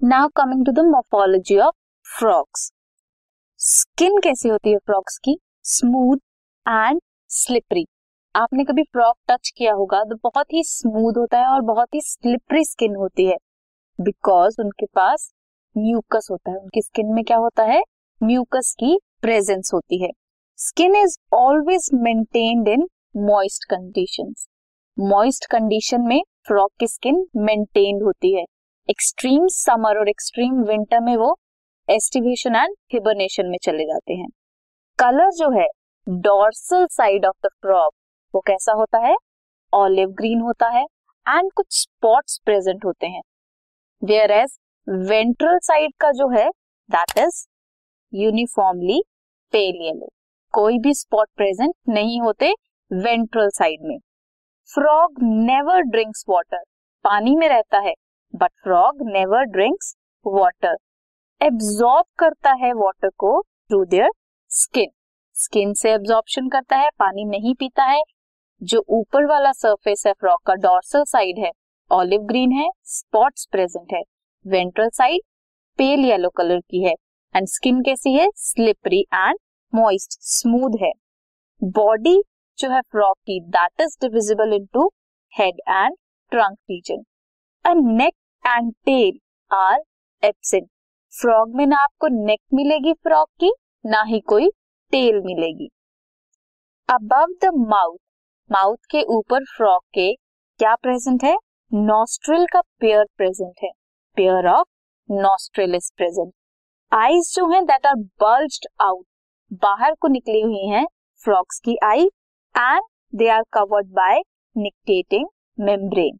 Now coming to the morphology of frogs skin कैसी होती है फ्रॉक्स की? स्मूथ एंड स्लिपरी आपने कभी फ्रॉक टच किया होगा तो बहुत ही स्मूथ होता है और बहुत ही स्लिपरी स्किन होती है। बिकॉज़ उनके पास म्यूकस होता है। उनकी स्किन में क्या होता है? म्यूकस की प्रेजेंस होती है। Skin is always maintained in moist condition moist condition में फ्रॉक की स्किन मेंटेन्ड होती है। एक्सट्रीम समर और एक्सट्रीम विंटर में वो एस्टिवेशन एंड हिबरनेशन में चले जाते हैं। कलर जो है dorsal side of the frog वो कैसा होता है? ऑलिव ग्रीन होता है एंड कुछ स्पॉट्स प्रेजेंट होते हैं। वेयर एज वेंट्रल साइड का जो है that is uniformly pale yellow कोई भी स्पॉट प्रेजेंट नहीं होते वेंट्रल साइड में। फ्रॉग नेवर ड्रिंक्स वाटर पानी में रहता है। But frog never drinks water absorb करता है वाटर को थ्रू देयर स्किन स्किन से एब्जॉर्प्शन करता है, पानी नहीं पीता है। जो ऊपर वाला सरफेस है फ्रॉक का डॉर्सल साइड है ऑलिव ग्रीन है स्पॉट्स प्रेजेंट है। Ventral side pale yellow colour की है एंड स्किन कैसी है? स्लिपरी एंड मॉइस्ट स्मूथ है। बॉडी जो है फ्रॉक की that is divisible into head and trunk region and neck and tail are absent frog में ना आपको नेक मिलेगी फ्रॉक की, ना ही कोई टेल मिलेगी. अबव द माउथ माउथ के ऊपर फ्रॉक के क्या प्रेजेंट है? नॉस्ट्रिल का पेयर प्रेजेंट है. Pair of nostril is present eyes जो है दैट आर बल्ज्ड आउट बाहर को निकली हुई हैं फ्रॉक्स की eye and they are covered by nictitating membrane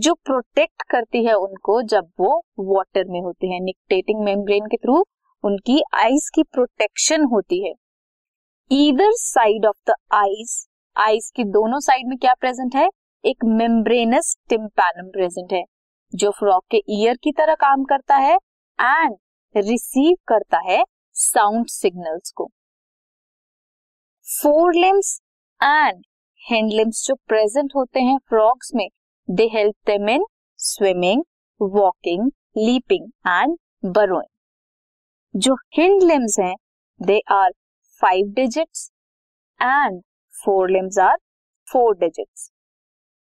जो प्रोटेक्ट करती है उनको जब वो वाटर में होते हैं निकटेटिंग मेम्ब्रेन के थ्रू उनकी आईज की प्रोटेक्शन होती है। Either side of the eyes eyes की दोनों साइड में क्या प्रेजेंट है? एक मेम्ब्रेनस टिम्पैनम प्रेजेंट है, जो फ्रॉक के ईयर की तरह काम करता है एंड रिसीव करता है साउंड सिग्नल्स को। Fore limbs and hind limbs जो प्रेजेंट होते हैं फ्रॉक्स में they help them in swimming walking leaping and burrowing जो हिंड लिम्स हैं they are five digits and fore limbs are four digits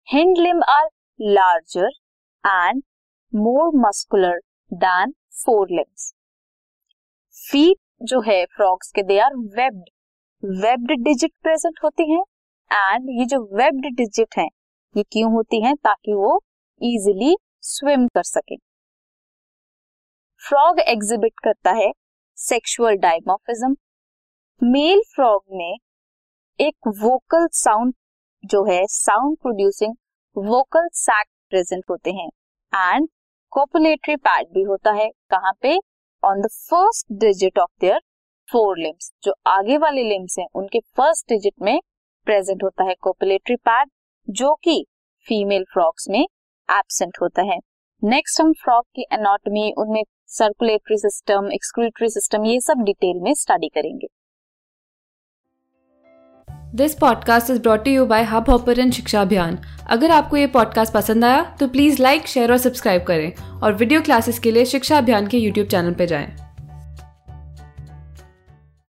hind limb are larger and more muscular than fore limbs feet जो है frogs के they are webbed webbed digit present होती हैं and ये जो webbed digit हैं ये क्यों होती हैं? ताकि वो इजिली स्विम कर सके। फ्रॉग एग्जिबिट करता है सेक्सुअल डायमोफिज्म मेल फ्रॉग में एक वोकल साउंड जो है sound producing vocal sac present होते हैं एंड कोपुलेटरी पैड भी होता है कहाँ पे? On the first digit of their fore limbs जो आगे वाले लिम्स हैं, उनके फ़र्स्ट डिजिट में प्रेजेंट होता है कोपुलेटरी पैड जो कि फीमेल फ्रॉक्स में एबसेंट होता है। नेक्स्ट हम फ्रॉक की एनाटॉमी उनमें सर्कुलेटरी सिस्टम एक्सक्रीटरी सिस्टम ये सब डिटेल में स्टडी करेंगे। This podcast is brought you by Hubhopper Shiksha Abhiyan अगर आपको ये पॉडकास्ट पसंद आया तो प्लीज़ लाइक शेयर और सब्सक्राइब करें। और वीडियो क्लासेस के लिए शिक्षा अभियान के यूट्यूब चैनल पर जाएँ।